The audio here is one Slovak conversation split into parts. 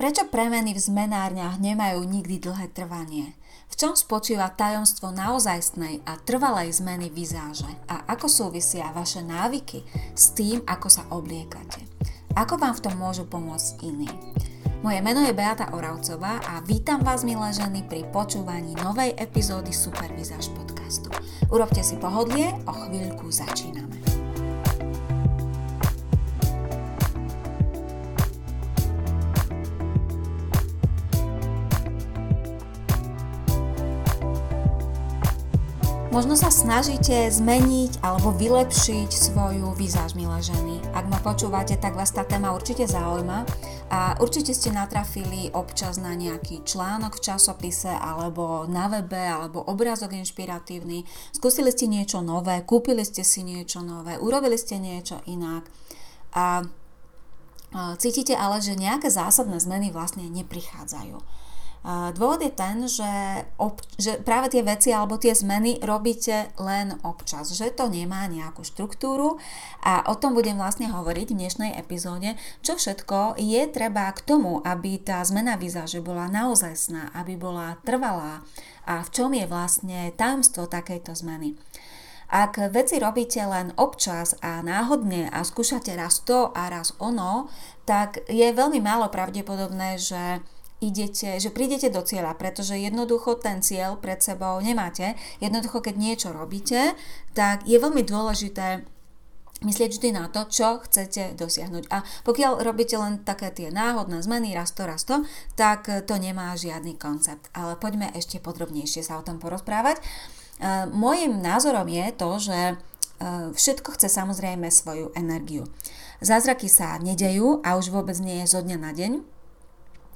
Prečo premeny v zmenárniach nemajú nikdy dlhé trvanie? V čom spočíva tajomstvo naozajstnej a trvalej zmeny vizáže? A ako súvisia vaše návyky s tým, ako sa obliekate? Ako vám v tom môžu pomôcť iní? Moje meno je Beata Oravcová a vítam vás, milé ženy, pri počúvaní novej epizódy Supervizáž podcastu. Urobte si pohodlie, o chvíľku začíname. Možno sa snažíte zmeniť alebo vylepšiť svoju výzáž, milé ženy. Ak ma počúvate, tak vás tá téma určite zaujíma a určite ste natrafili občas na nejaký článok v časopise alebo na webe alebo obrázok inšpiratívny. Skúsili ste niečo nové, kúpili ste si niečo nové, urobili ste niečo inak a cítite ale, že nejaké zásadné zmeny vlastne neprichádzajú. Dôvod je ten, že, ob, že práve tie veci alebo tie zmeny robíte len občas, že to nemá nejakú štruktúru a o tom budem vlastne hovoriť v dnešnej epizóde, čo všetko je treba k tomu, aby tá zmena vizáže bola naozajstná, aby bola trvalá a v čom je vlastne tajomstvo takejto zmeny. Ak veci robíte len občas a náhodne a skúšate raz to a raz ono, tak je veľmi málo pravdepodobné, že idete, že prídete do cieľa, pretože jednoducho ten cieľ pred sebou nemáte. Jednoducho, keď niečo robíte, tak je veľmi dôležité myslieť vždy na to, čo chcete dosiahnuť. A pokiaľ robíte len také tie náhodné zmeny, raz to, raz to, tak to nemá žiadny koncept. Ale poďme ešte podrobnejšie sa o tom porozprávať. Mojím názorom je to, že e, všetko chce samozrejme svoju energiu. Zázraky sa nedejú a už vôbec nie je zo dňa na deň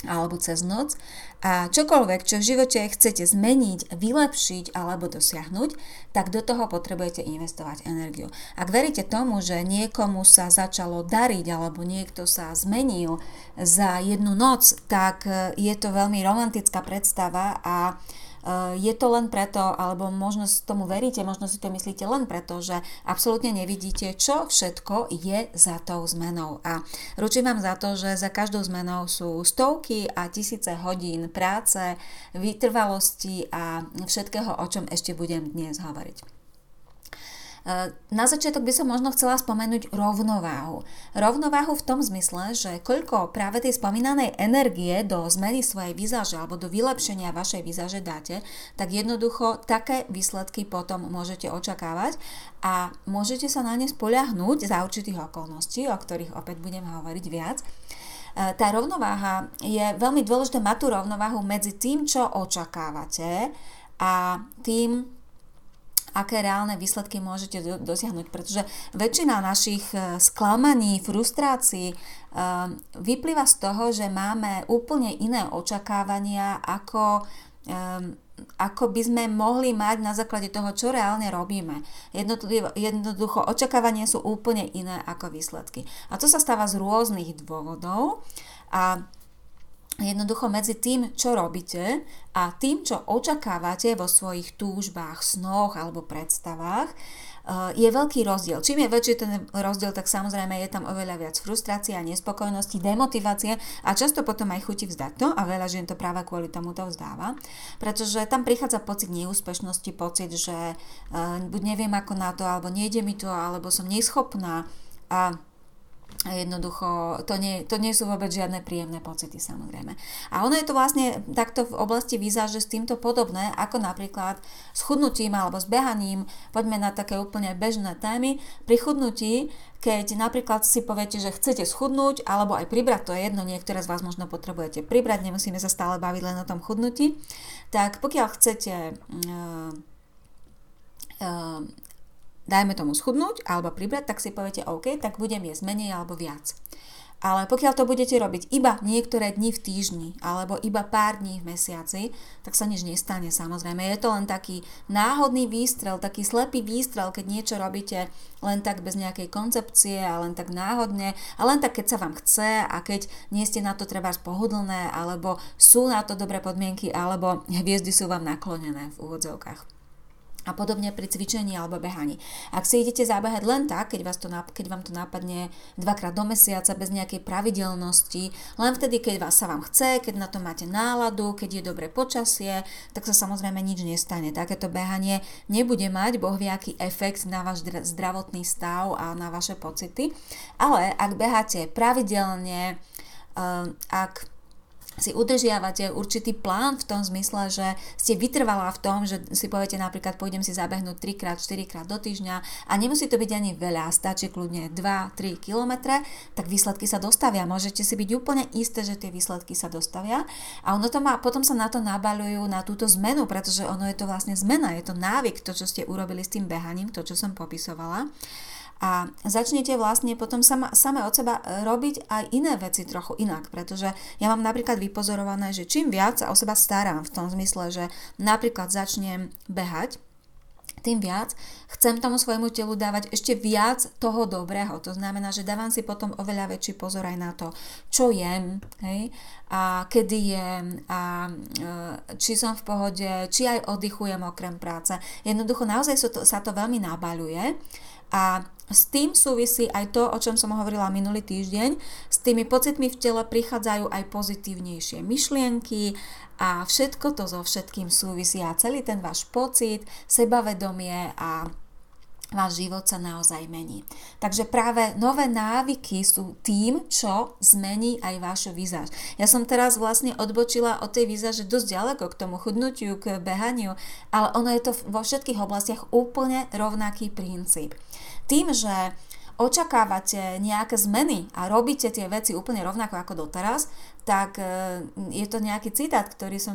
alebo cez noc a čokoľvek, čo v živote chcete zmeniť, vylepšiť alebo dosiahnuť, tak do toho potrebujete investovať energiu. Ak veríte tomu, že niekomu sa začalo dariť alebo niekto sa zmenil za jednu noc, tak je to veľmi romantická predstava a Eh, je to len preto, alebo možno tomu veríte, možno si to myslíte len preto, že absolútne nevidíte, čo všetko je za tou zmenou. A ručím vám za to, že za každou zmenou sú stovky a tisíce hodín práce, vytrvalosti a všetkého, o čom ešte budem dnes hovoriť. Na začiatok by som možno chcela spomenúť rovnováhu. Rovnováhu v tom zmysle, že koľko práve tej spomínanej energie do zmeny svojej výzaže alebo do vylepšenia vašej výzaže dáte, tak jednoducho také výsledky potom môžete očakávať a môžete sa na ne spoľahnúť za určitých okolností, o ktorých opäť budem hovoriť viac tá rovnováha je veľmi dôležité mať tú rovnováhu medzi tým, čo očakávate a tým, aké reálne výsledky môžete do, dosiahnuť, pretože väčšina našich e, sklamaní, frustrácií e, vyplýva z toho, že máme úplne iné očakávania, ako e, ako by sme mohli mať na základe toho, čo reálne robíme. Jednoducho, očakávania sú úplne iné ako výsledky. A to sa stáva z rôznych dôvodov a jednoducho medzi tým, čo robíte a tým, čo očakávate vo svojich túžbách, snoch alebo predstavách, eh, je veľký rozdiel. Čím je väčší ten rozdiel, tak samozrejme je tam oveľa viac frustrácie a nespokojnosti, demotivácie a často potom aj chuti vzdať to a veľa žien to práve kvôli tomu to vzdáva, pretože tam prichádza pocit neúspešnosti, pocit, že eh, buď neviem ako na to, alebo nejde mi to, alebo som neschopná a jednoducho to nie, to nie sú vôbec žiadne príjemné pocity samozrejme. A ono je to vlastne takto v oblasti výzaže s týmto podobné, ako napríklad s chudnutím alebo s behaním, poďme na také úplne bežné témy, pri chudnutí, keď napríklad si poviete, že chcete schudnúť alebo aj pribrať, to je jedno, niektoré z vás možno potrebujete pribrať, nemusíme sa stále baviť len o tom chudnutí, tak pokiaľ chcete uh, dajme tomu schudnúť alebo pribrať, tak si poviete OK, tak budem jesť menej alebo viac. Ale pokiaľ to budete robiť iba niektoré dni v týždni alebo iba pár dní v mesiaci, tak sa nič nestane samozrejme. Je to len taký náhodný výstrel, taký slepý výstrel, keď niečo robíte len tak bez nejakej koncepcie a len tak náhodne a len tak, keď sa vám chce a keď nie ste na to treba pohodlné alebo sú na to dobré podmienky alebo hviezdy sú vám naklonené v úvodzovkách. A podobne pri cvičení alebo behaní. Ak si idete zabehať len tak, keď, vás to, keď vám to napadne dvakrát do mesiaca bez nejakej pravidelnosti, len vtedy, keď vás sa vám chce, keď na to máte náladu, keď je dobré počasie, tak sa samozrejme nič nestane. Takéto behanie nebude mať bohviaký efekt na váš zdravotný stav a na vaše pocity, ale ak beháte pravidelne, eh, ak si udržiavate určitý plán v tom zmysle, že ste vytrvala v tom, že si poviete napríklad pôjdem si zabehnúť 3 krát, 4 krát do týždňa a nemusí to byť ani veľa, stačí kľudne 2-3 km, tak výsledky sa dostavia. Môžete si byť úplne isté, že tie výsledky sa dostavia a ono to má, potom sa na to nabaľujú na túto zmenu, pretože ono je to vlastne zmena, je to návyk, to, čo ste urobili s tým behaním, to, čo som popisovala a začnete vlastne potom sama, same od seba e, robiť aj iné veci trochu inak, pretože ja mám napríklad vypozorované, že čím viac sa o seba starám v tom zmysle, že napríklad začnem behať, tým viac chcem tomu svojmu telu dávať ešte viac toho dobrého. To znamená, že dávam si potom oveľa väčší pozor aj na to, čo jem, hej, a kedy jem, a e, či som v pohode, či aj oddychujem okrem práce. Jednoducho naozaj sa to, sa to veľmi nabaľuje a s tým súvisí aj to, o čom som hovorila minulý týždeň. S tými pocitmi v tele prichádzajú aj pozitívnejšie myšlienky a všetko to so všetkým súvisí a celý ten váš pocit, sebavedomie a váš život sa naozaj mení. Takže práve nové návyky sú tým, čo zmení aj vašu výzaž. Ja som teraz vlastne odbočila od tej výzaže dosť ďaleko k tomu chudnutiu, k behaniu, ale ono je to vo všetkých oblastiach úplne rovnaký princíp. Tým, že očakávate nejaké zmeny a robíte tie veci úplne rovnako ako doteraz, tak e, je to nejaký citát, ktorý som,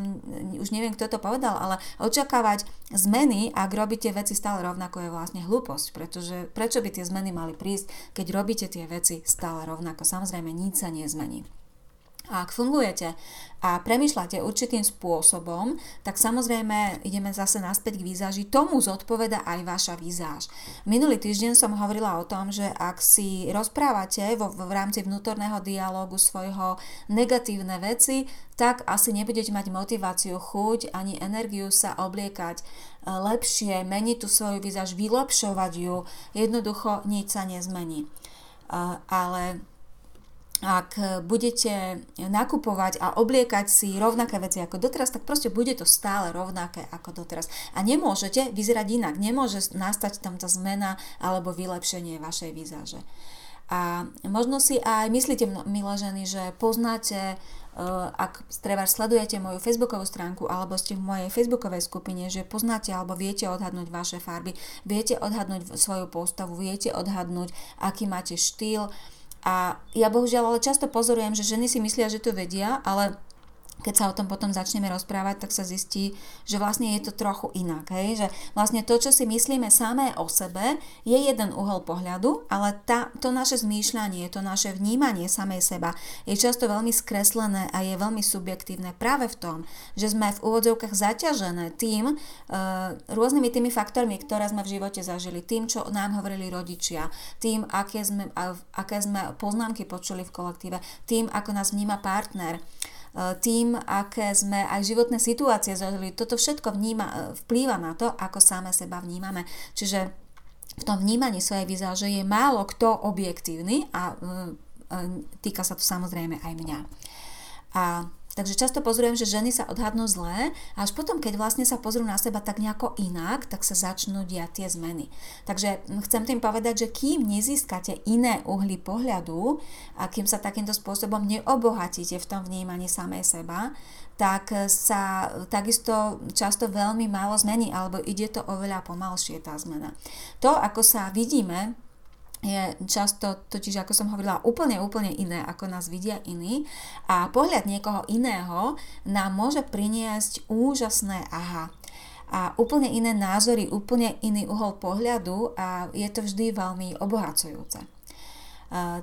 už neviem, kto to povedal, ale očakávať zmeny, ak robíte veci stále rovnako, je vlastne hlúposť, pretože prečo by tie zmeny mali prísť, keď robíte tie veci stále rovnako? Samozrejme, nič sa nezmení. A ak fungujete a premyšľate určitým spôsobom, tak samozrejme ideme zase naspäť k výzáži. Tomu zodpoveda aj vaša výzáž. Minulý týždeň som hovorila o tom, že ak si rozprávate vo, v rámci vnútorného dialógu svojho negatívne veci, tak asi nebudete mať motiváciu, chuť ani energiu sa obliekať e, lepšie, meniť tú svoju výzáž, vylepšovať ju. Jednoducho nič sa nezmení. Uh, ale ak budete nakupovať a obliekať si rovnaké veci ako doteraz, tak proste bude to stále rovnaké ako doteraz. A nemôžete vyzerať inak, nemôže nastať tam tá zmena alebo vylepšenie vašej výzaže. A možno si aj myslíte, milé ženy, že poznáte, eh, ak treba sledujete moju facebookovú stránku alebo ste v mojej facebookovej skupine, že poznáte alebo viete odhadnúť vaše farby, viete odhadnúť svoju postavu, viete odhadnúť, aký máte štýl, a ja bohužiaľ ale často pozorujem, že ženy si myslia, že to vedia, ale keď sa o tom potom začneme rozprávať, tak sa zistí, že vlastne je to trochu inak. Hej? Že vlastne to, čo si myslíme samé o sebe, je jeden uhol pohľadu, ale tá, to naše zmýšľanie, to naše vnímanie samej seba je často veľmi skreslené a je veľmi subjektívne práve v tom, že sme v úvodzovkách zaťažené tým, e, rôznymi tými faktormi, ktoré sme v živote zažili, tým, čo nám hovorili rodičia, tým, aké sme, aké sme poznámky počuli v kolektíve, tým, ako nás vníma partner tým, aké sme aj životné situácie zažili. Toto všetko vníma, e, vplýva na to, ako same seba vnímame. Čiže v tom vnímaní svojej vizáže je málo kto objektívny a e, týka sa to samozrejme aj mňa. A Takže často pozorujem, že ženy sa odhadnú zlé a až potom, keď vlastne sa pozrú na seba tak nejako inak, tak sa začnú diať tie zmeny. Takže chcem tým povedať, že kým nezískate iné uhly pohľadu a kým sa takýmto spôsobom neobohatíte v tom vnímaní samej seba, tak sa takisto často veľmi málo zmení, alebo ide to oveľa pomalšie tá zmena. To, ako sa vidíme je často, totiž ako som hovorila, úplne, úplne iné, ako nás vidia iní. A pohľad niekoho iného nám môže priniesť úžasné aha. A úplne iné názory, úplne iný uhol pohľadu a je to vždy veľmi obohacujúce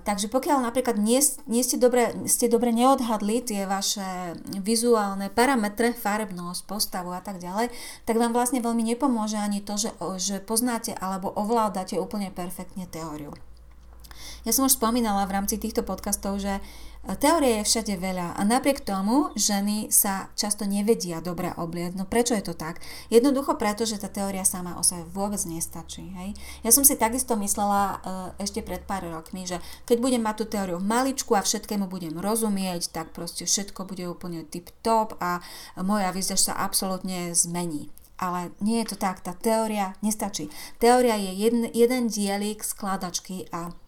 takže pokiaľ napríklad nie, nie ste, dobre, ste dobre neodhadli tie vaše vizuálne parametre, farebnosť, postavu a tak ďalej, tak vám vlastne veľmi nepomôže ani to, že, že poznáte alebo ovládate úplne perfektne teóriu. Ja som už spomínala v rámci týchto podcastov, že Teórie je všade veľa a napriek tomu ženy sa často nevedia dobre obliať. No prečo je to tak? Jednoducho preto, že tá teória sama o sebe vôbec nestačí. Hej? Ja som si takisto myslela uh, ešte pred pár rokmi, že keď budem mať tú teóriu v maličku a všetkému budem rozumieť, tak proste všetko bude úplne tip top a moja výzdež sa absolútne zmení. Ale nie je to tak, tá teória nestačí. Teória je jeden, jeden dielik skladačky a Eh,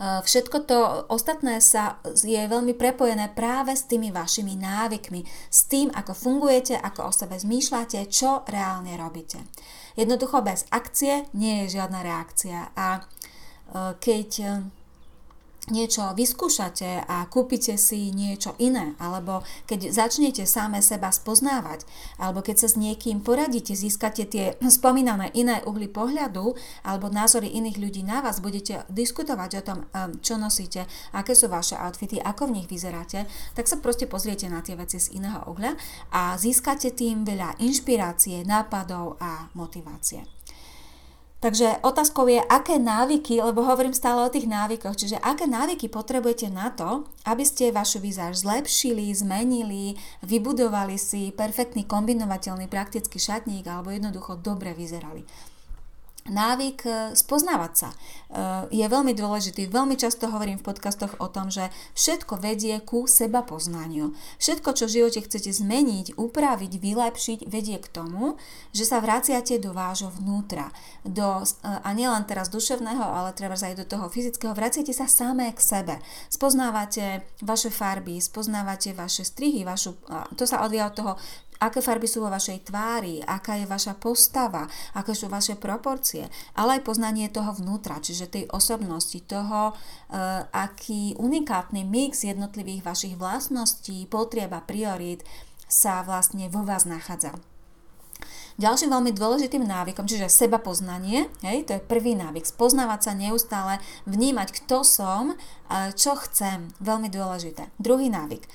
všetko to ostatné sa je veľmi prepojené práve s tými vašimi návykmi, s tým, ako fungujete, ako o sebe zmýšľate, čo reálne robíte. Jednoducho bez akcie nie je žiadna reakcia a eh, keď niečo vyskúšate a kúpite si niečo iné, alebo keď začnete same seba spoznávať, alebo keď sa s niekým poradíte, získate tie spomínané iné uhly pohľadu alebo názory iných ľudí na vás, budete diskutovať o tom, čo nosíte, aké sú vaše outfity, ako v nich vyzeráte, tak sa proste pozriete na tie veci z iného uhľa a získate tým veľa inšpirácie, nápadov a motivácie. Takže otázkou je, aké návyky, lebo hovorím stále o tých návykoch, čiže aké návyky potrebujete na to, aby ste vašu výzáž zlepšili, zmenili, vybudovali si perfektný kombinovateľný praktický šatník alebo jednoducho dobre vyzerali návyk e, spoznávať sa e, je veľmi dôležitý. Veľmi často hovorím v podcastoch o tom, že všetko vedie ku seba poznaniu. Všetko, čo v živote chcete zmeniť, upraviť, vylepšiť, vedie k tomu, že sa vraciate do vášho vnútra. Do, e, a nielen teraz duševného, ale treba aj do toho fyzického. Vraciate sa samé k sebe. Spoznávate vaše farby, spoznávate vaše strihy, vašu, to sa odvíja od toho, aké farby sú vo vašej tvári, aká je vaša postava, aké sú vaše proporcie, ale aj poznanie toho vnútra, čiže tej osobnosti, toho, e, aký unikátny mix jednotlivých vašich vlastností, potrieb a priorít sa vlastne vo vás nachádza. Ďalším veľmi dôležitým návykom, čiže seba poznanie, hej, to je prvý návyk, spoznávať sa neustále, vnímať, kto som, čo chcem, veľmi dôležité. Druhý návyk,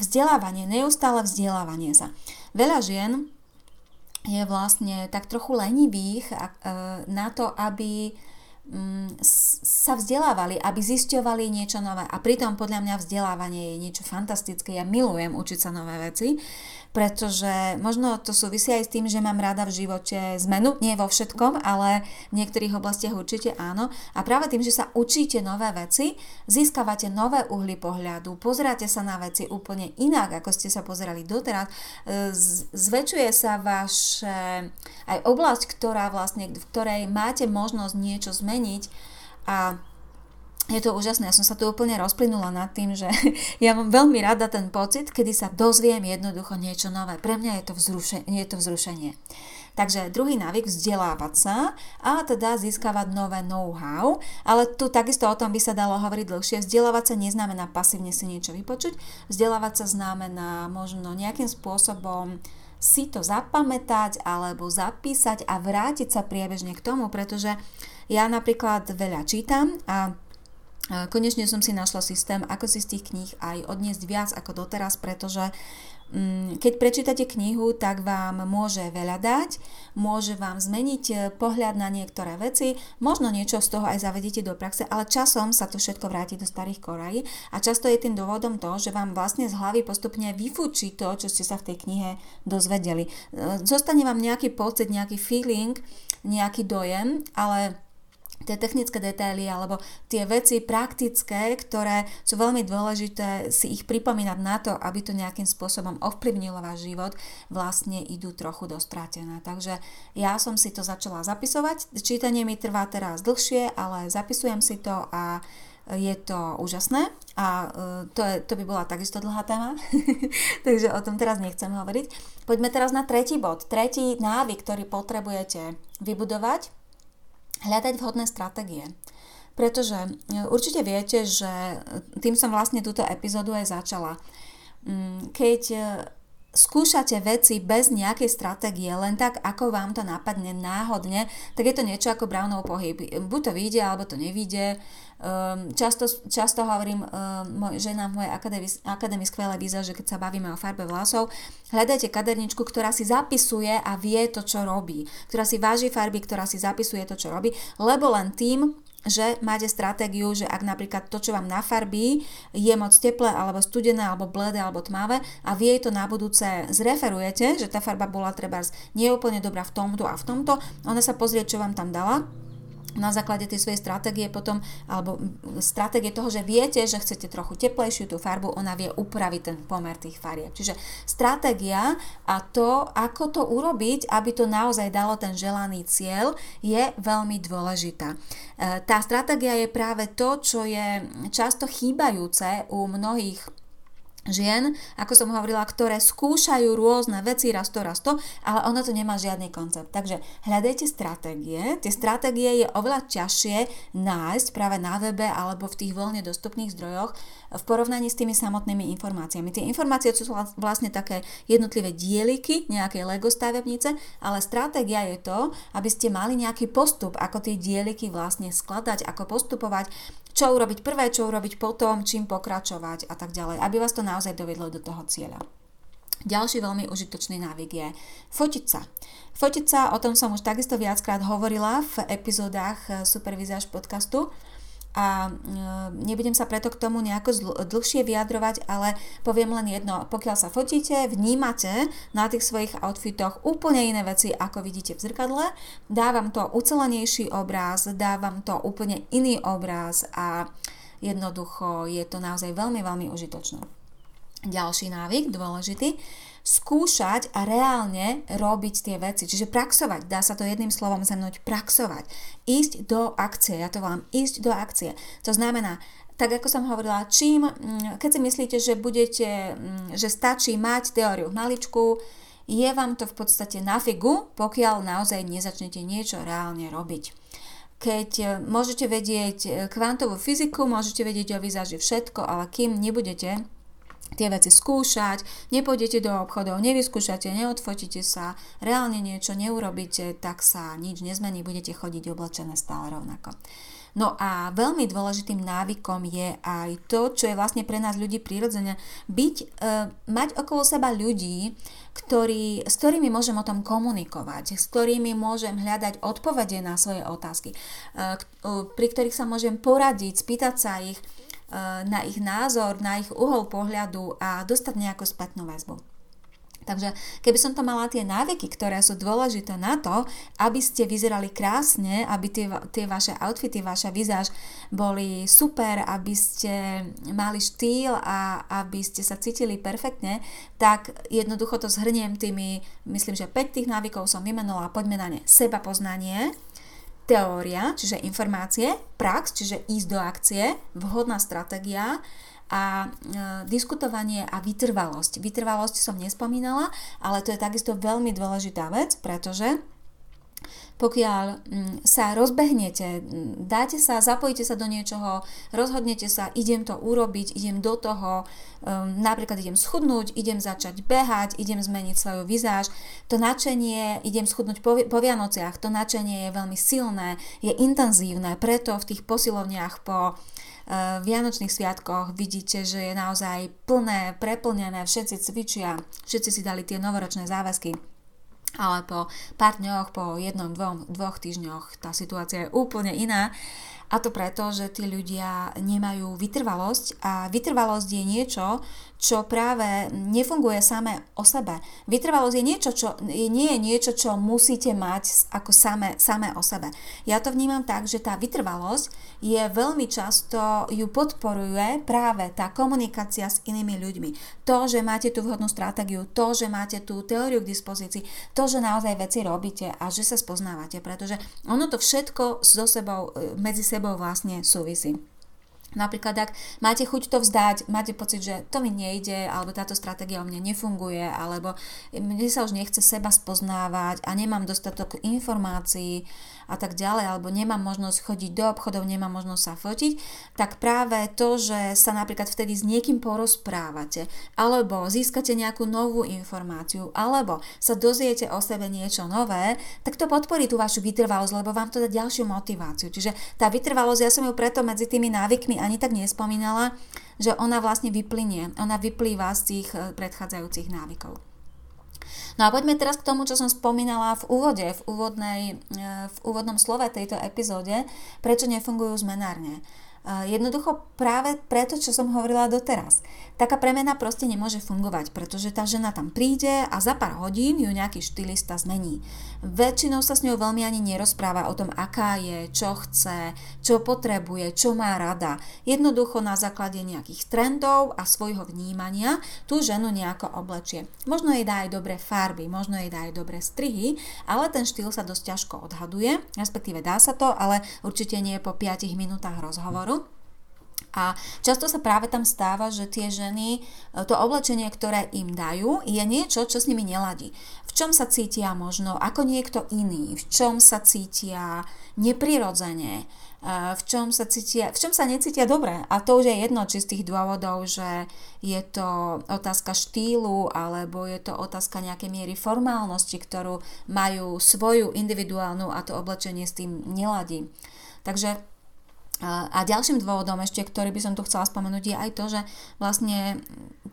vzdelávanie, neustále vzdelávanie sa. Veľa žien je vlastne tak trochu lenivých e, na to, aby mm, sa vzdelávali, aby zisťovali niečo nové. A pritom podľa mňa vzdelávanie je niečo fantastické. Ja milujem učiť sa nové veci pretože možno to súvisí aj s tým, že mám rada v živote zmenu, nie vo všetkom, ale v niektorých oblastiach určite áno. A práve tým, že sa učíte nové veci, získavate nové uhly pohľadu, pozeráte sa na veci úplne inak, ako ste sa pozerali doteraz, e, zväčšuje sa vaše aj oblasť, ktorá vlastne, v ktorej máte možnosť niečo zmeniť a je to úžasné, ja som sa tu úplne rozplynula nad tým, že ja mám veľmi rada ten pocit, kedy sa dozviem jednoducho niečo nové. Pre mňa je to, vzrušenie, je to vzrušenie. Takže druhý návyk vzdelávať sa a teda získavať nové know-how, ale tu takisto o tom by sa dalo hovoriť dlhšie. Vzdelávať sa neznamená pasívne si niečo vypočuť, vzdelávať sa znamená možno nejakým spôsobom si to zapamätať alebo zapísať a vrátiť sa priebežne k tomu, pretože ja napríklad veľa čítam a Konečne som si našla systém, ako si z tých kníh aj odniesť viac ako doteraz, pretože mm, keď prečítate knihu, tak vám môže veľa dať, môže vám zmeniť e, pohľad na niektoré veci, možno niečo z toho aj zavedíte do praxe, ale časom sa to všetko vráti do starých korají a často je tým dôvodom to, že vám vlastne z hlavy postupne vyfúči to, čo ste sa v tej knihe dozvedeli. E, zostane vám nejaký pocit, nejaký feeling, nejaký dojem, ale tie technické detaily alebo tie veci praktické, ktoré sú veľmi dôležité si ich pripomínať na to, aby to nejakým spôsobom ovplyvnilo váš život, vlastne idú trochu dostrátené. Takže ja som si to začala zapisovať. Čítanie mi trvá teraz dlhšie, ale zapisujem si to a je to úžasné a e, to, je, to by bola takisto dlhá téma, takže o tom teraz nechcem hovoriť. Poďme teraz na tretí bod. Tretí návyk, ktorý potrebujete vybudovať hľadať vhodné stratégie. Pretože e, určite viete, že tým som vlastne túto epizódu aj začala. Mm, keď e, skúšate veci bez nejakej stratégie, len tak, ako vám to napadne náhodne, tak je to niečo ako Brownov pohyb. Buď to vyjde, alebo to nevyjde. Um, často, často hovorím um, moj, ženám v mojej akadémii, akadémii skvelé víza, že keď sa bavíme o farbe vlasov, hľadajte kaderničku, ktorá si zapisuje a vie to, čo robí. Ktorá si váži farby, ktorá si zapisuje to, čo robí, lebo len tým že máte stratégiu, že ak napríklad to, čo vám nafarbí, je moc teplé, alebo studené, alebo bledé, alebo tmavé a vy jej to na budúce zreferujete, že tá farba bola treba neúplne dobrá v tomto a v tomto, ona sa pozrie, čo vám tam dala na základe tej svojej stratégie potom, alebo stratégie toho, že viete, že chcete trochu teplejšiu tú farbu, ona vie upraviť ten pomer tých farieb. Čiže stratégia a to, ako to urobiť, aby to naozaj dalo ten želaný cieľ, je veľmi dôležitá. E, tá stratégia je práve to, čo je často chýbajúce u mnohých žien, ako som hovorila, ktoré skúšajú rôzne veci raz to, raz to, ale ono to nemá žiadny koncept. Takže hľadajte stratégie. Tie stratégie je oveľa ťažšie nájsť práve na webe alebo v tých voľne dostupných zdrojoch v porovnaní s tými samotnými informáciami. Tie informácie sú vlastne také jednotlivé dieliky nejakej Lego stavebnice, ale stratégia je to, aby ste mali nejaký postup, ako tie dieliky vlastne skladať, ako postupovať, čo urobiť prvé, čo urobiť potom, čím pokračovať a tak ďalej, aby vás to naozaj dovedlo do toho cieľa. Ďalší veľmi užitočný návyk je fotiť sa. Fotiť sa, o tom som už takisto viackrát hovorila v epizódach Supervizáž podcastu a e, nebudem sa preto k tomu nejako dlhšie vyjadrovať, ale poviem len jedno. Pokiaľ sa fotíte, vnímate na tých svojich outfitoch úplne iné veci, ako vidíte v zrkadle, dávam to ucelenejší obraz, dávam to úplne iný obraz a jednoducho je to naozaj veľmi, veľmi užitočné. Ďalší návyk, dôležitý, skúšať a reálne robiť tie veci. Čiže praxovať, dá sa to jedným slovom zhrnúť, praxovať. Ísť do akcie, ja to volám ísť do akcie. To znamená, tak ako som hovorila, čím, mm, keď si myslíte, že budete, mm, že stačí mať teóriu v maličku, je vám to v podstate na figu, pokiaľ naozaj nezačnete niečo reálne robiť keď e, môžete vedieť e, kvantovú fyziku, môžete vedieť o výzaži všetko, ale kým nebudete tie veci skúšať, nepôjdete do obchodov, nevyskúšate, neodfotíte sa, reálne niečo neurobíte, tak sa nič nezmení, budete chodiť oblečené stále rovnako. No a veľmi dôležitým návykom je aj to, čo je vlastne pre nás ľudí prirodzené, byť, e, mať okolo seba ľudí, ktorý, s ktorými môžem o tom komunikovať, s ktorými môžem hľadať odpovede na svoje otázky, e, pri ktorých sa môžem poradiť, spýtať sa ich, na ich názor, na ich uhol pohľadu a dostať nejakú spätnú väzbu. Takže keby som to mala tie návyky, ktoré sú dôležité na to, aby ste vyzerali krásne, aby tie, tie vaše outfity, vaša vizáž boli super, aby ste mali štýl a aby ste sa cítili perfektne, tak jednoducho to zhrniem tými, myslím, že 5 tých návykov som vymenula, poďme na ne. Seba poznanie, teória, čiže informácie, prax, čiže ísť do akcie, vhodná stratégia a e, diskutovanie a vytrvalosť. Vytrvalosť som nespomínala, ale to je takisto veľmi dôležitá vec, pretože pokiaľ mm, sa rozbehnete, dáte sa, zapojíte sa do niečoho, rozhodnete sa, idem to urobiť, idem do toho, um, napríklad idem schudnúť, idem začať behať, idem zmeniť svoju vizáž, to nadšenie, idem schudnúť po, po Vianociach, to nadšenie je veľmi silné, je intenzívne, preto v tých posilovniach po uh, Vianočných sviatkoch vidíte, že je naozaj plné, preplnené, všetci cvičia, všetci si dali tie novoročné záväzky ale po pár dňoch, po jednom, dvom, dvoch týždňoch tá situácia je úplne iná. A to preto, že tí ľudia nemajú vytrvalosť a vytrvalosť je niečo, čo práve nefunguje samé o sebe. Vytrvalosť je niečo, čo nie je niečo, čo musíte mať ako samé, samé o sebe. Ja to vnímam tak, že tá vytrvalosť je veľmi často, ju podporuje práve tá komunikácia s inými ľuďmi. To, že máte tú vhodnú stratégiu, to, že máte tú teóriu k dispozícii, to, že naozaj veci robíte a že sa spoznávate, pretože ono to všetko so sebou, medzi sebou vlastne súvisí. Napríklad, ak máte chuť to vzdať, máte pocit, že to mi nejde, alebo táto stratégia o mne nefunguje, alebo mne sa už nechce seba spoznávať a nemám dostatok informácií a tak ďalej, alebo nemám možnosť chodiť do obchodov, nemám možnosť sa fotiť, tak práve to, že sa napríklad vtedy s niekým porozprávate, alebo získate nejakú novú informáciu, alebo sa dozviete o sebe niečo nové, tak to podporí tú vašu vytrvalosť, lebo vám to dá ďalšiu motiváciu. Čiže tá vytrvalosť, ja som ju preto medzi tými návykmi ani tak nespomínala, že ona vlastne vyplynie, ona vyplýva z tých eh, predchádzajúcich návykov. No a poďme teraz k tomu, čo som spomínala v úvode, v, úvodnej, e, v úvodnom slove tejto epizóde, prečo nefungujú zmenárne. Jednoducho práve preto, čo som hovorila doteraz. Taká premena proste nemôže fungovať, pretože tá žena tam príde a za pár hodín ju nejaký štylista zmení. Väčšinou sa s ňou veľmi ani nerozpráva o tom, aká je, čo chce, čo potrebuje, čo má rada. Jednoducho na základe nejakých trendov a svojho vnímania tú ženu nejako oblečie. Možno jej dá aj dobré farby, možno jej dá aj dobré strihy, ale ten štýl sa dosť ťažko odhaduje, respektíve dá sa to, ale určite nie po 5 minútach rozhovoru a často sa práve tam stáva, že tie ženy, e, to oblečenie, ktoré im dajú, je niečo, čo s nimi neladí. V čom sa cítia možno ako niekto iný, v čom sa cítia neprirodzene, e, v čom sa, cítia, v čom sa necítia dobre. A to už je jedno, či z tých dôvodov, že je to otázka štýlu, alebo je to otázka nejakej miery formálnosti, ktorú majú svoju individuálnu a to oblečenie s tým neladí. Takže a ďalším dôvodom ešte, ktorý by som tu chcela spomenúť, je aj to, že vlastne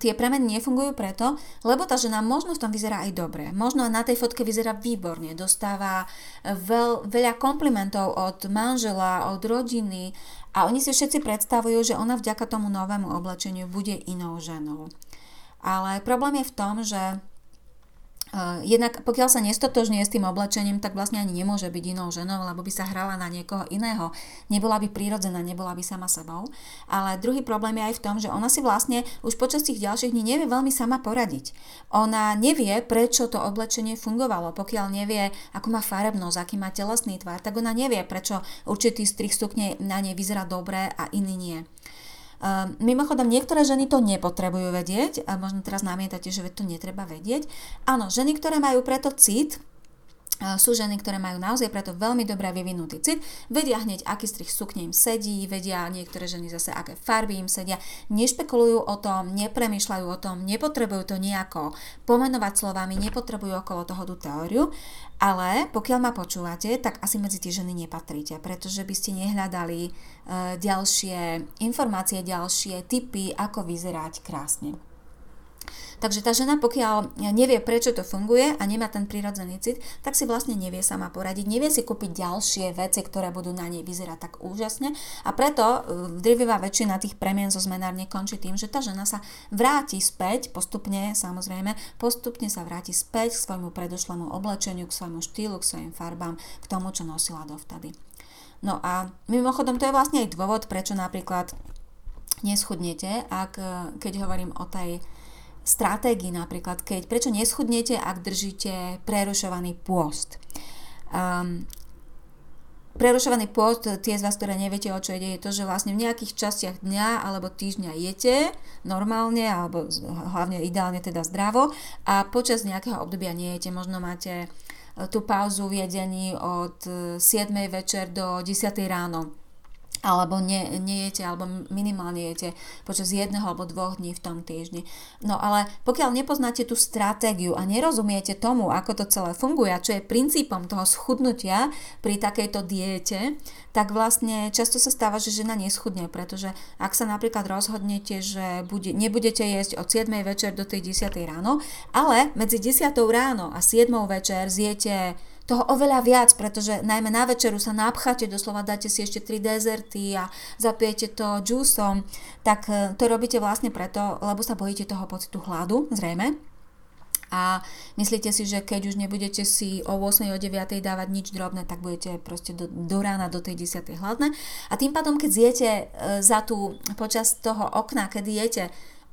tie premeny nefungujú preto, lebo tá žena možno v tom vyzerá aj dobre. Možno na tej fotke vyzerá výborne, dostáva veľ, veľa komplimentov od manžela, od rodiny a oni si všetci predstavujú, že ona vďaka tomu novému oblečeniu bude inou ženou. Ale problém je v tom, že jednak pokiaľ sa nestotožňuje s tým oblečením, tak vlastne ani nemôže byť inou ženou, lebo by sa hrala na niekoho iného. Nebola by prírodzená, nebola by sama sebou. Ale druhý problém je aj v tom, že ona si vlastne už počas tých ďalších dní nevie veľmi sama poradiť. Ona nevie, prečo to oblečenie fungovalo. Pokiaľ nevie, ako má farebnosť, aký má telesný tvar, tak ona nevie, prečo určitý strich sukne na nej vyzerá dobre a iný nie. Ehm, mimochodom, niektoré ženy to nepotrebujú vedieť a možno teraz namietate, že to netreba vedieť. Áno, ženy, ktoré majú preto cit, sú ženy, ktoré majú naozaj preto veľmi dobre vyvinutý cit, vedia hneď, aký strich sukne im sedí, vedia niektoré ženy zase, aké farby im sedia, nešpekulujú o tom, nepremýšľajú o tom, nepotrebujú to nejako pomenovať slovami, nepotrebujú okolo toho tú teóriu, ale pokiaľ ma počúvate, tak asi medzi tie ženy nepatríte, pretože by ste nehľadali e, ďalšie informácie, ďalšie typy, ako vyzerať krásne. Takže tá žena, pokiaľ nevie, prečo to funguje a nemá ten prirodzený cit, tak si vlastne nevie sama poradiť, nevie si kúpiť ďalšie veci, ktoré budú na nej vyzerať tak úžasne a preto e, drvivá väčšina tých premien zo zmenárne končí tým, že tá žena sa vráti späť, postupne samozrejme, postupne sa vráti späť k svojmu predošlému oblečeniu, k svojmu štýlu, k svojim farbám, k tomu, čo nosila dovtedy. No a mimochodom to je vlastne aj dôvod, prečo napríklad neschudnete, ak, e, keď hovorím o tej stratégii napríklad, keď prečo neschudnete, ak držíte prerušovaný pôst. Um, prerušovaný pôst, tie z vás, ktoré neviete, o čo ide, je to, že vlastne v nejakých častiach dňa alebo týždňa jete normálne, alebo hlavne ideálne teda zdravo a počas nejakého obdobia nejete. Možno máte e, tú pauzu v jedení od 7. večer do 10. ráno alebo nie, nejete, alebo minimálne jete počas jedného alebo dvoch dní v tom týždni. No ale pokiaľ nepoznáte tú stratégiu a nerozumiete tomu, ako to celé funguje čo je princípom toho schudnutia pri takejto diete, tak vlastne často sa stáva, že žena neschudne, pretože ak sa napríklad rozhodnete, že bude, nebudete jesť od 7. večer do tej 10. ráno, ale medzi 10. ráno a 7. večer zjete toho oveľa viac, pretože najmä na večeru sa napcháte, doslova dáte si ešte 3 dezerty a zapijete to džúsom, tak e, to robíte vlastne preto, lebo sa bojíte toho pocitu hladu, zrejme. A myslíte si, že keď už nebudete si o 8 o 9 dávať nič drobné, tak budete proste do, do rána, do tej 10 hladné. A tým pádom, keď zjete e, za tú, počas toho okna, kedy jete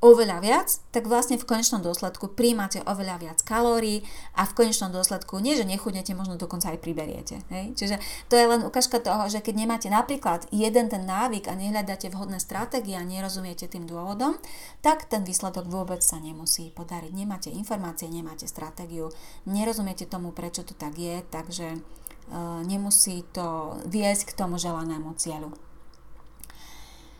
oveľa viac, tak vlastne v konečnom dôsledku príjmate oveľa viac kalórií a v konečnom dôsledku nie, že nechudnete, možno dokonca aj priberiete. Hej? Čiže to je len ukážka toho, že keď nemáte napríklad jeden ten návyk a nehľadáte vhodné stratégie a nerozumiete tým dôvodom, tak ten výsledok vôbec sa nemusí podariť. Nemáte informácie, nemáte stratégiu, nerozumiete tomu, prečo to tak je, takže e, nemusí to viesť k tomu želanému cieľu.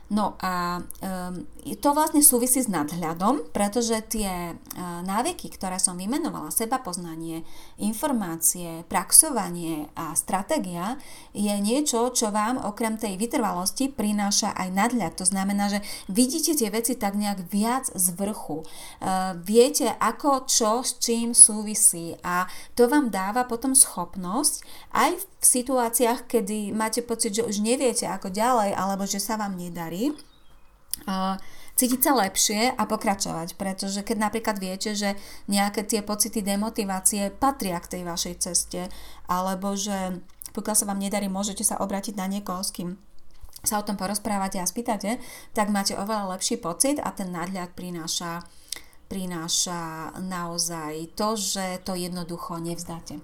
No a um, to vlastne súvisí s nadhľadom, pretože tie uh, návyky, ktoré som vymenovala, seba poznanie, informácie, praxovanie a stratégia, je niečo, čo vám okrem tej vytrvalosti prináša aj nadhľad. To znamená, že vidíte tie veci tak nejak viac z vrchu. Uh, viete, ako, čo, s čím súvisí a to vám dáva potom schopnosť aj v situáciách, kedy máte pocit, že už neviete ako ďalej alebo že sa vám nedarí, darí, cítiť sa lepšie a pokračovať, pretože keď napríklad viete, že nejaké tie pocity demotivácie patria k tej vašej ceste, alebo že pokiaľ sa vám nedarí, môžete sa obrátiť na niekoho, s kým sa o tom porozprávate a spýtate, tak máte oveľa lepší pocit a ten nadhľad prináša, prináša naozaj to, že to jednoducho nevzdáte.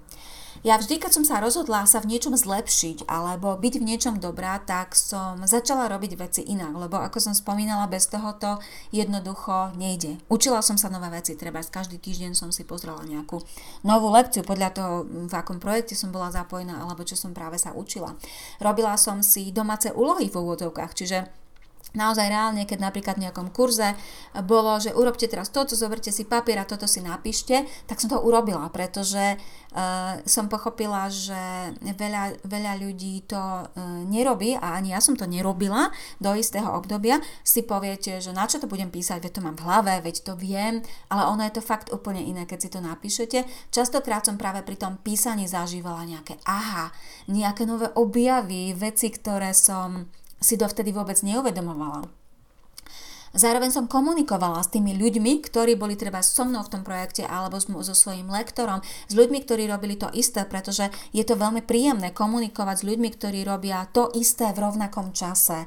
Ja vždy, keď som sa rozhodla sa v niečom zlepšiť alebo byť v niečom dobrá, tak som začala robiť veci inak, lebo ako som spomínala, bez toho to jednoducho nejde. Učila som sa nové veci, treba každý týždeň som si pozrela nejakú novú lekciu podľa toho, v akom projekte som bola zapojená alebo čo som práve sa učila. Robila som si domáce úlohy v úvodovkách, čiže naozaj reálne, keď napríklad v nejakom kurze bolo, že urobte teraz toto, zoberte si papier a toto si napíšte, tak som to urobila, pretože uh, som pochopila, že veľa, veľa ľudí to uh, nerobí a ani ja som to nerobila do istého obdobia. Si poviete, že na čo to budem písať, veď to mám v hlave, veď to viem, ale ono je to fakt úplne iné, keď si to napíšete. Častokrát som práve pri tom písaní zažívala nejaké aha, nejaké nové objavy, veci, ktoré som si dovtedy vôbec neuvedomovala. Zároveň som komunikovala s tými ľuďmi, ktorí boli treba so mnou v tom projekte alebo so svojím lektorom, s ľuďmi, ktorí robili to isté, pretože je to veľmi príjemné komunikovať s ľuďmi, ktorí robia to isté v rovnakom čase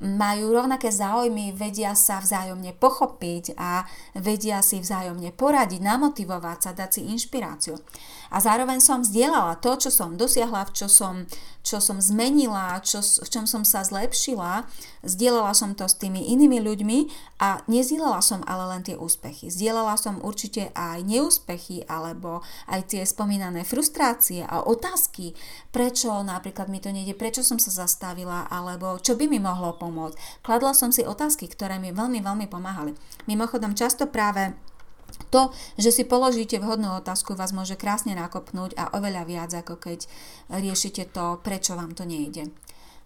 majú rovnaké záujmy, vedia sa vzájomne pochopiť a vedia si vzájomne poradiť, namotivovať sa, dať si inšpiráciu. A zároveň som zdieľala to, čo som dosiahla, čo som, čo som zmenila, čo, v čom som sa zlepšila. Zdieľala som to s tými inými ľuďmi a nezdieľala som ale len tie úspechy. Zdieľala som určite aj neúspechy alebo aj tie spomínané frustrácie a otázky, prečo napríklad mi to nejde, prečo som sa zastavila alebo čo by mi mohlo pomôcť. Kladla som si otázky, ktoré mi veľmi, veľmi pomáhali. Mimochodom, často práve to, že si položíte vhodnú otázku, vás môže krásne nakopnúť a oveľa viac, ako keď riešite to, prečo vám to nejde.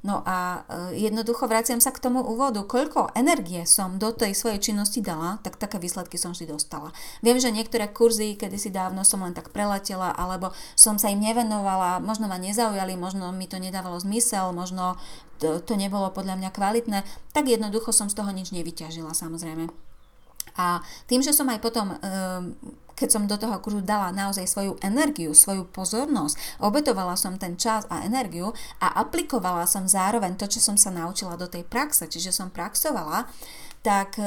No a e, jednoducho vraciam sa k tomu úvodu, koľko energie som do tej svojej činnosti dala, tak také výsledky som vždy dostala. Viem, že niektoré kurzy, kedysi dávno som len tak preletela, alebo som sa im nevenovala, možno ma nezaujali, možno mi to nedávalo zmysel, možno to, to nebolo podľa mňa kvalitné, tak jednoducho som z toho nič nevyťažila samozrejme. A tým, že som aj potom ehm, keď som do toho kurzu dala naozaj svoju energiu, svoju pozornosť, obetovala som ten čas a energiu a aplikovala som zároveň to, čo som sa naučila do tej praxe, čiže som praxovala, tak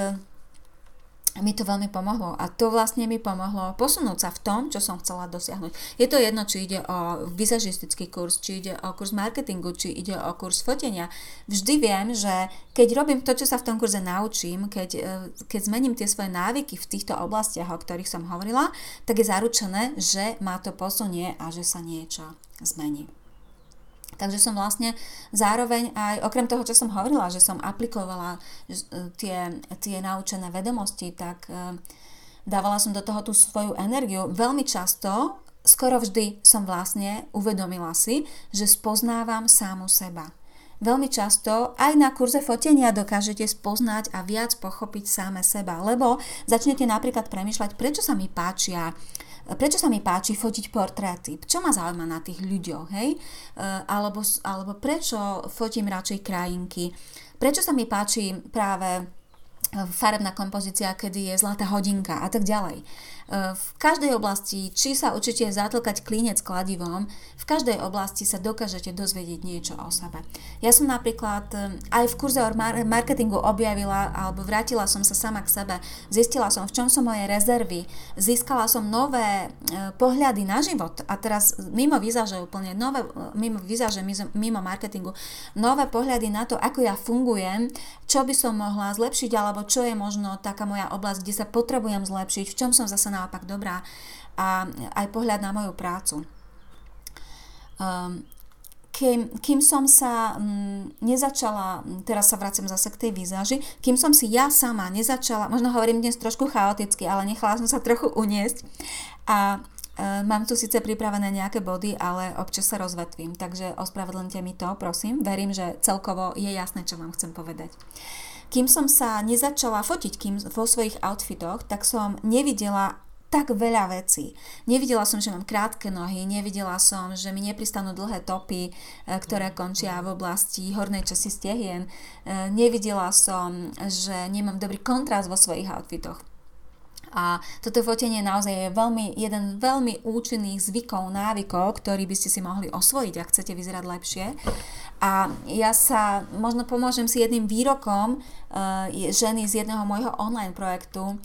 mi to veľmi pomohlo a to vlastne mi pomohlo posunúť sa v tom, čo som chcela dosiahnuť. Je to jedno, či ide o vizažistický kurz, či ide o kurz marketingu, či ide o kurz fotenia. Vždy viem, že keď robím to, čo sa v tom kurze naučím, keď, e, keď zmením tie svoje návyky v týchto oblastiach, o ktorých som hovorila, tak je zaručené, že ma to posunie a že sa niečo zmení. Takže som vlastne zároveň aj, okrem toho, čo som hovorila, že som aplikovala e, tie, tie naučené vedomosti, tak e, dávala som do toho tú svoju energiu. Veľmi často, skoro vždy som vlastne uvedomila si, že spoznávam sámu seba. Veľmi často aj na kurze fotenia dokážete spoznať a viac pochopiť sáme seba, lebo začnete napríklad premyšľať, prečo sa mi páčia prečo sa mi páči fotiť portréty, čo ma zaujíma na tých ľuďoch, hej? E, alebo, alebo prečo fotím radšej krajinky, prečo sa mi páči práve farebná kompozícia, kedy je zlatá hodinka a tak ďalej. E, v každej oblasti, či sa učíte zatlkať klinec kladivom, v každej oblasti sa dokážete dozvedieť niečo o sebe. Ja som napríklad e, aj v kurze o marketingu objavila alebo vrátila som sa sama k sebe, zistila som, v čom sú moje rezervy, získala som nové e, pohľady na život. A teraz mimo výzaže úplne, nové, mimo výzaže, mimo marketingu, nové pohľady na to, ako ja fungujem, čo by som mohla zlepšiť alebo čo je možno taká moja oblasť, kde sa potrebujem zlepšiť, v čom som zase naopak dobrá a aj pohľad na moju prácu. Um, kým, kým som sa m, nezačala, teraz sa vracem zase k tej výzaži, kým som si ja sama nezačala, možno hovorím dnes trošku chaoticky, ale nechala som sa trochu uniesť a e, mám tu síce pripravené nejaké body, ale občas sa rozvetvím, takže ospravedlňte mi to, prosím. Verím, že celkovo je jasné, čo vám chcem povedať. Kým som sa nezačala fotiť kým vo svojich outfitoch, tak som nevidela tak veľa vecí. Nevidela som, že mám krátke nohy, nevidela som, že mi nepristanú dlhé topy, e, ktoré končia v oblasti hornej časti stehien. E, nevidela som, že nemám dobrý kontrast vo svojich outfitoch. A toto fotenie naozaj je veľmi, jeden veľmi účinných zvykov, návykov, ktorý by ste si mohli osvojiť, ak chcete vyzerať lepšie. A ja sa možno pomôžem si jedným výrokom uh, ženy z jedného môjho online projektu,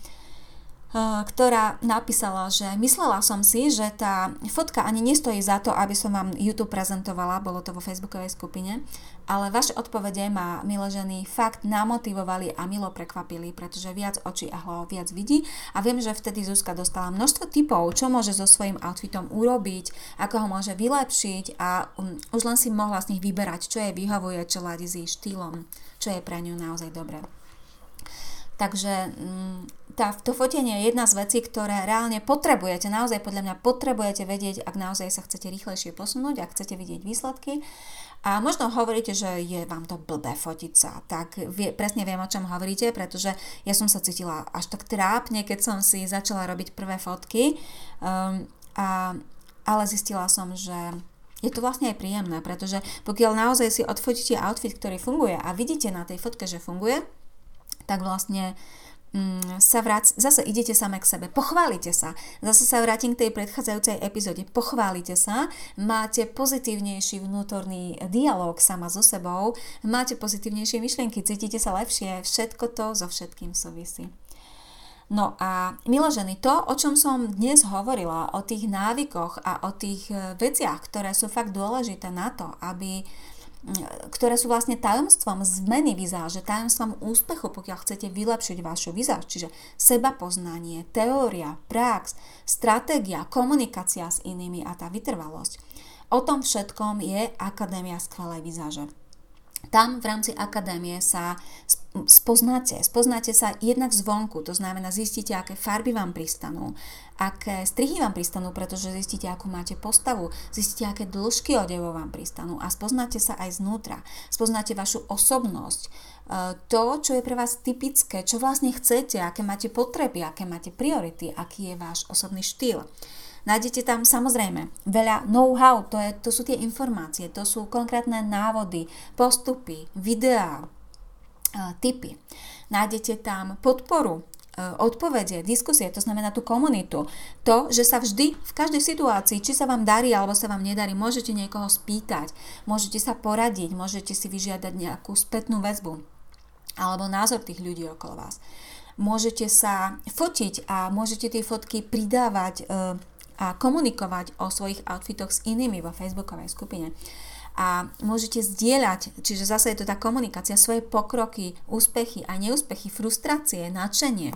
Eh, ktorá napísala, že myslela som si, že tá fotka ani nestojí za to, aby som vám YouTube prezentovala, bolo to vo facebookovej skupine, ale vaše odpovede ma, milé ženy, fakt namotivovali a milo prekvapili, pretože viac očí a hlav viac vidí a viem, že vtedy Zuzka dostala množstvo typov, čo môže so svojím outfitom urobiť, ako ho môže vylepšiť a um, už len si mohla z nich vyberať, čo jej vyhovuje, čo ladí s jej štýlom, čo je pre ňu naozaj dobré. Takže mm, tá, to fotenie je jedna z vecí, ktoré reálne potrebujete, naozaj podľa mňa potrebujete vedieť, ak naozaj sa chcete rýchlejšie posunúť, ak chcete vidieť výsledky. A možno hovoríte, že je vám to blbé fotiť sa, tak vie, presne viem, o čom hovoríte, pretože ja som sa cítila až tak trápne, keď som si začala robiť prvé fotky, um, a, ale zistila som, že je to vlastne aj príjemné, pretože pokiaľ naozaj si odfotíte outfit, ktorý funguje a vidíte na tej fotke, že funguje, tak vlastne sa vrác, zase idete same k sebe, pochválite sa. Zase sa vrátim k tej predchádzajúcej epizóde, pochválite sa, máte pozitívnejší vnútorný dialog sama so sebou, máte pozitívnejšie myšlienky, cítite sa lepšie, všetko to so všetkým súvisí. No a milé ženy, to, o čom som dnes hovorila, o tých návykoch a o tých e, veciach, ktoré sú fakt dôležité na to, aby ktoré sú vlastne tajomstvom zmeny vizáže, tajomstvom úspechu, pokiaľ chcete vylepšiť vašu vizáž, čiže seba poznanie, teória, prax, stratégia, komunikácia s inými a tá vytrvalosť. O tom všetkom je Akadémia skvelej vizáže. Tam v rámci akadémie sa spoznáte. Spoznáte sa jednak zvonku, to znamená zistíte, aké farby vám pristanú, aké strihy vám pristanú, pretože zistíte, akú máte postavu, zistíte, aké dĺžky odevov vám pristanú a spoznáte sa aj znútra. Spoznáte vašu osobnosť, e, to, čo je pre vás typické, čo vlastne chcete, aké máte potreby, aké máte priority, aký je váš osobný štýl. Nájdete tam samozrejme veľa know-how, to, je, to sú tie informácie, to sú konkrétne návody, postupy, videá, tipy. Nájdete tam podporu, odpovede, diskusie, to znamená tú komunitu. To, že sa vždy v každej situácii, či sa vám darí alebo sa vám nedarí, môžete niekoho spýtať, môžete sa poradiť, môžete si vyžiadať nejakú spätnú väzbu alebo názor tých ľudí okolo vás. Môžete sa fotiť a môžete tie fotky pridávať a komunikovať o svojich outfitoch s inými vo facebookovej skupine. A môžete zdieľať, čiže zase je to tá komunikácia, svoje pokroky, úspechy a neúspechy, frustrácie, nadšenie.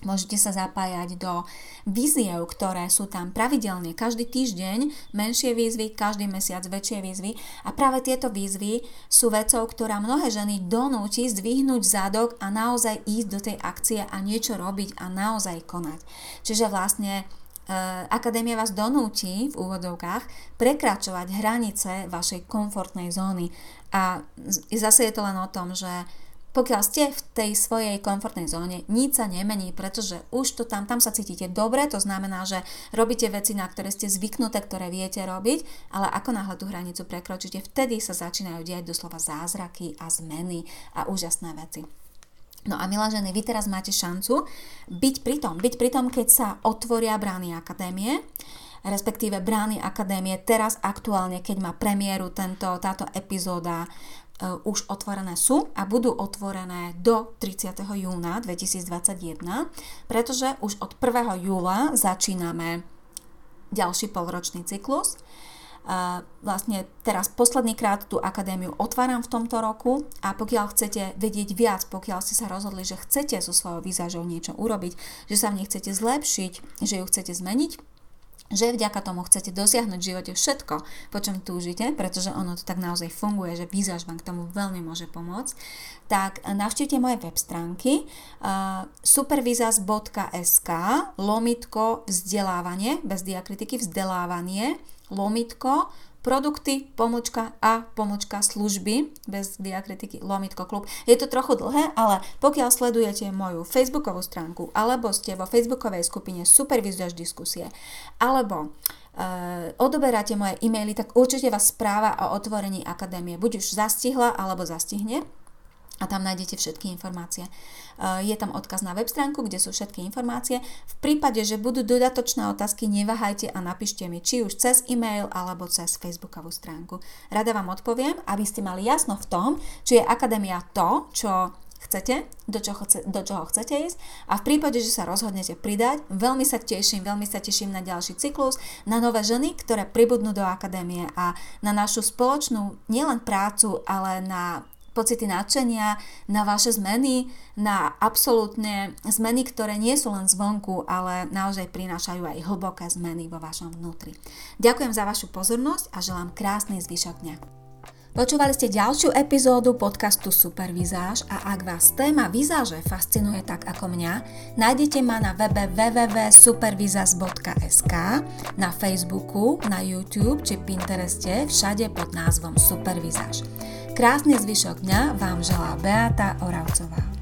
Môžete sa zapájať do víziev, ktoré sú tam pravidelne každý týždeň, menšie výzvy, každý mesiac väčšie výzvy a práve tieto výzvy sú vecou, ktorá mnohé ženy donúti zdvihnúť zadok a naozaj ísť do tej akcie a niečo robiť a naozaj konať. Čiže vlastne akadémia vás donúti v úvodovkách prekračovať hranice vašej komfortnej zóny. A zase je to len o tom, že pokiaľ ste v tej svojej komfortnej zóne, nič sa nemení, pretože už to tam, tam sa cítite dobre, to znamená, že robíte veci, na ktoré ste zvyknuté, ktoré viete robiť, ale ako náhle tú hranicu prekročíte, vtedy sa začínajú diať doslova zázraky a zmeny a úžasné veci. No a milá ženy, vy teraz máte šancu byť pri tom, byť pri tom, keď sa otvoria brány akadémie, respektíve brány akadémie teraz aktuálne, keď má premiéru tento, táto epizóda, uh, už otvorené sú a budú otvorené do 30. júna 2021, pretože už od 1. júla začíname ďalší polročný cyklus vlastne teraz posledný krát tú akadémiu otváram v tomto roku a pokiaľ chcete vedieť viac, pokiaľ ste sa rozhodli, že chcete so svojou výzažou niečo urobiť, že sa v nej chcete zlepšiť, že ju chcete zmeniť, že vďaka tomu chcete dosiahnuť v živote všetko, po čom túžite, pretože ono to tak naozaj funguje, že výzaž vám k tomu veľmi môže pomôcť, tak navštívte moje web stránky uh, supervizas.sk lomitko vzdelávanie, bez diakritiky vzdelávanie, lomitko produkty, pomočka a pomočka služby, bez diakritiky lomitko klub. Je to trochu dlhé, ale pokiaľ sledujete moju facebookovú stránku, alebo ste vo facebookovej skupine Supervizuješ diskusie, alebo uh, odoberáte moje e-maily, tak určite vás správa o otvorení akadémie buď už zastihla, alebo zastihne a tam nájdete všetky informácie. Eh, je tam odkaz na web stránku, kde sú všetky informácie. V prípade, že budú dodatočné otázky, neváhajte a napíšte mi či už cez e-mail alebo cez facebookovú stránku. Rada vám odpoviem, aby ste mali jasno v tom, či je akadémia to, čo chcete, do čoho, do čoho chcete ísť a v prípade, že sa rozhodnete pridať, veľmi sa teším, veľmi sa teším na ďalší cyklus, na nové ženy, ktoré pribudnú do akadémie a na našu spoločnú nielen prácu, ale na pocity nadšenia, na vaše zmeny, na absolútne zmeny, ktoré nie sú len zvonku, ale naozaj prinášajú aj hlboké zmeny vo vašom vnútri. Ďakujem za vašu pozornosť a želám krásny zvyšok dňa. Počúvali ste ďalšiu epizódu podcastu Supervizáž a ak vás téma vizáže fascinuje tak ako mňa, nájdete ma na webe www.supervizaz.sk, na Facebooku, na YouTube či Pintereste, všade pod názvom Supervizáž. Krásny zvyšok dňa vám želá Beata Oravcová.